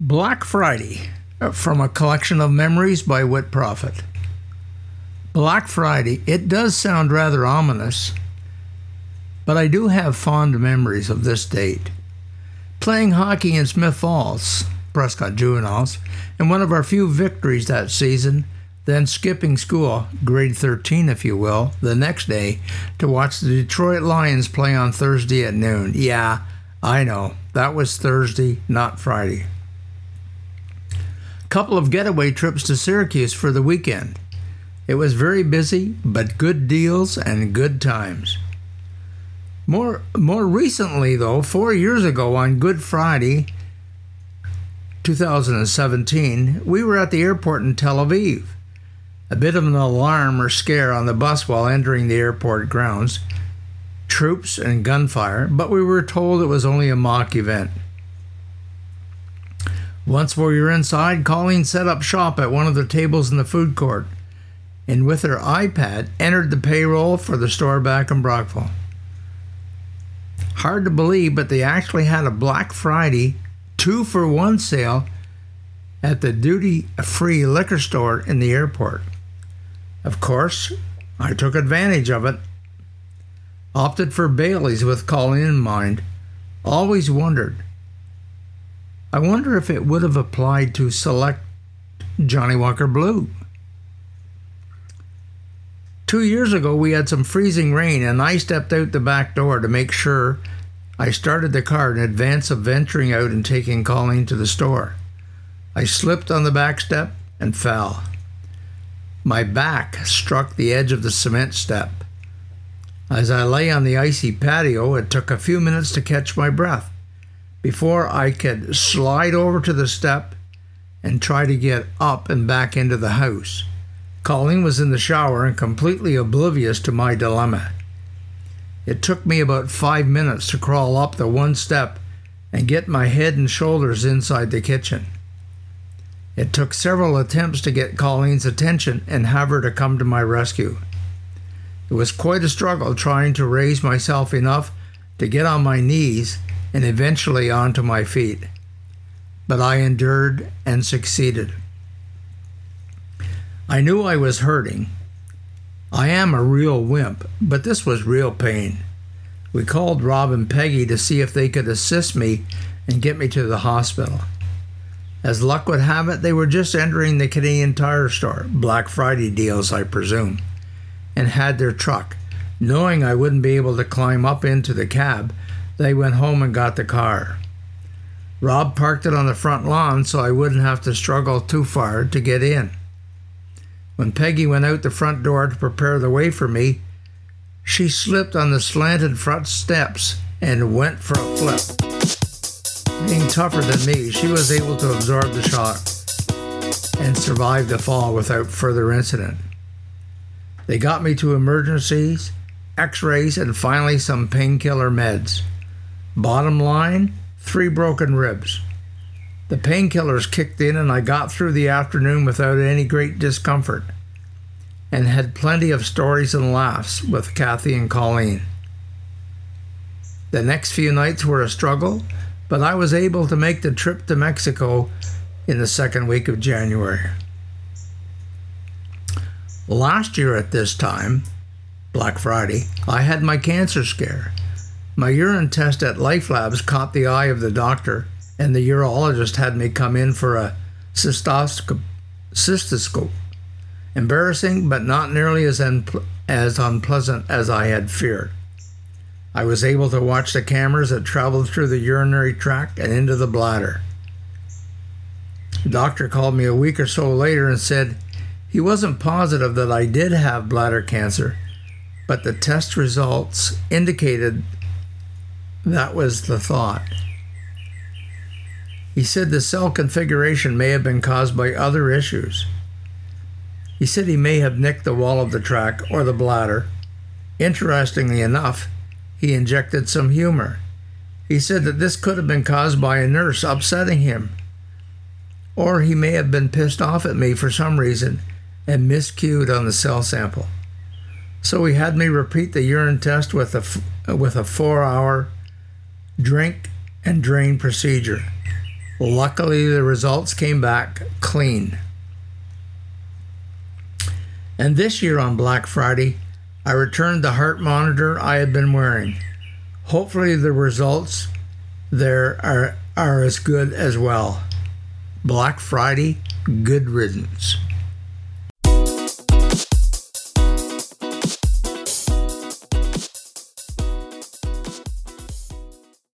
Black Friday uh, from a collection of memories by Whit Prophet. Black Friday, it does sound rather ominous, but I do have fond memories of this date. Playing hockey in Smith Falls, Prescott Juveniles, and one of our few victories that season, then skipping school, grade 13 if you will, the next day to watch the Detroit Lions play on Thursday at noon. Yeah, I know, that was Thursday, not Friday. Couple of getaway trips to Syracuse for the weekend. It was very busy, but good deals and good times. More, more recently, though, four years ago on Good Friday, 2017, we were at the airport in Tel Aviv. A bit of an alarm or scare on the bus while entering the airport grounds. Troops and gunfire, but we were told it was only a mock event. Once we were inside, Colleen set up shop at one of the tables in the food court and with her iPad entered the payroll for the store back in Brockville. Hard to believe, but they actually had a Black Friday two for one sale at the duty free liquor store in the airport. Of course, I took advantage of it. Opted for Bailey's with Colleen in mind. Always wondered. I wonder if it would have applied to select Johnnie Walker Blue. Two years ago, we had some freezing rain, and I stepped out the back door to make sure I started the car in advance of venturing out and taking Colleen to the store. I slipped on the back step and fell. My back struck the edge of the cement step. As I lay on the icy patio, it took a few minutes to catch my breath before I could slide over to the step and try to get up and back into the house. Colleen was in the shower and completely oblivious to my dilemma. It took me about five minutes to crawl up the one step and get my head and shoulders inside the kitchen. It took several attempts to get Colleen's attention and have her to come to my rescue. It was quite a struggle trying to raise myself enough to get on my knees and eventually onto my feet. But I endured and succeeded. I knew I was hurting. I am a real wimp, but this was real pain. We called Rob and Peggy to see if they could assist me and get me to the hospital. As luck would have it, they were just entering the Canadian Tire store, Black Friday deals, I presume, and had their truck. Knowing I wouldn't be able to climb up into the cab, they went home and got the car. Rob parked it on the front lawn so I wouldn't have to struggle too far to get in. When Peggy went out the front door to prepare the way for me, she slipped on the slanted front steps and went for a flip. Being tougher than me, she was able to absorb the shock and survive the fall without further incident. They got me to emergencies, x rays, and finally some painkiller meds. Bottom line three broken ribs. The painkillers kicked in, and I got through the afternoon without any great discomfort and had plenty of stories and laughs with Kathy and Colleen. The next few nights were a struggle, but I was able to make the trip to Mexico in the second week of January. Last year at this time, Black Friday, I had my cancer scare. My urine test at Life Labs caught the eye of the doctor, and the urologist had me come in for a cystoscope. Embarrassing, but not nearly as, as unpleasant as I had feared. I was able to watch the cameras that traveled through the urinary tract and into the bladder. The doctor called me a week or so later and said he wasn't positive that I did have bladder cancer, but the test results indicated that was the thought. He said the cell configuration may have been caused by other issues. He said he may have nicked the wall of the track or the bladder. Interestingly enough, he injected some humor. He said that this could have been caused by a nurse upsetting him. Or he may have been pissed off at me for some reason and miscued on the cell sample. So he had me repeat the urine test with a, with a four hour drink and drain procedure. Luckily, the results came back clean. And this year on Black Friday, I returned the heart monitor I had been wearing. Hopefully, the results there are, are as good as well. Black Friday, good riddance.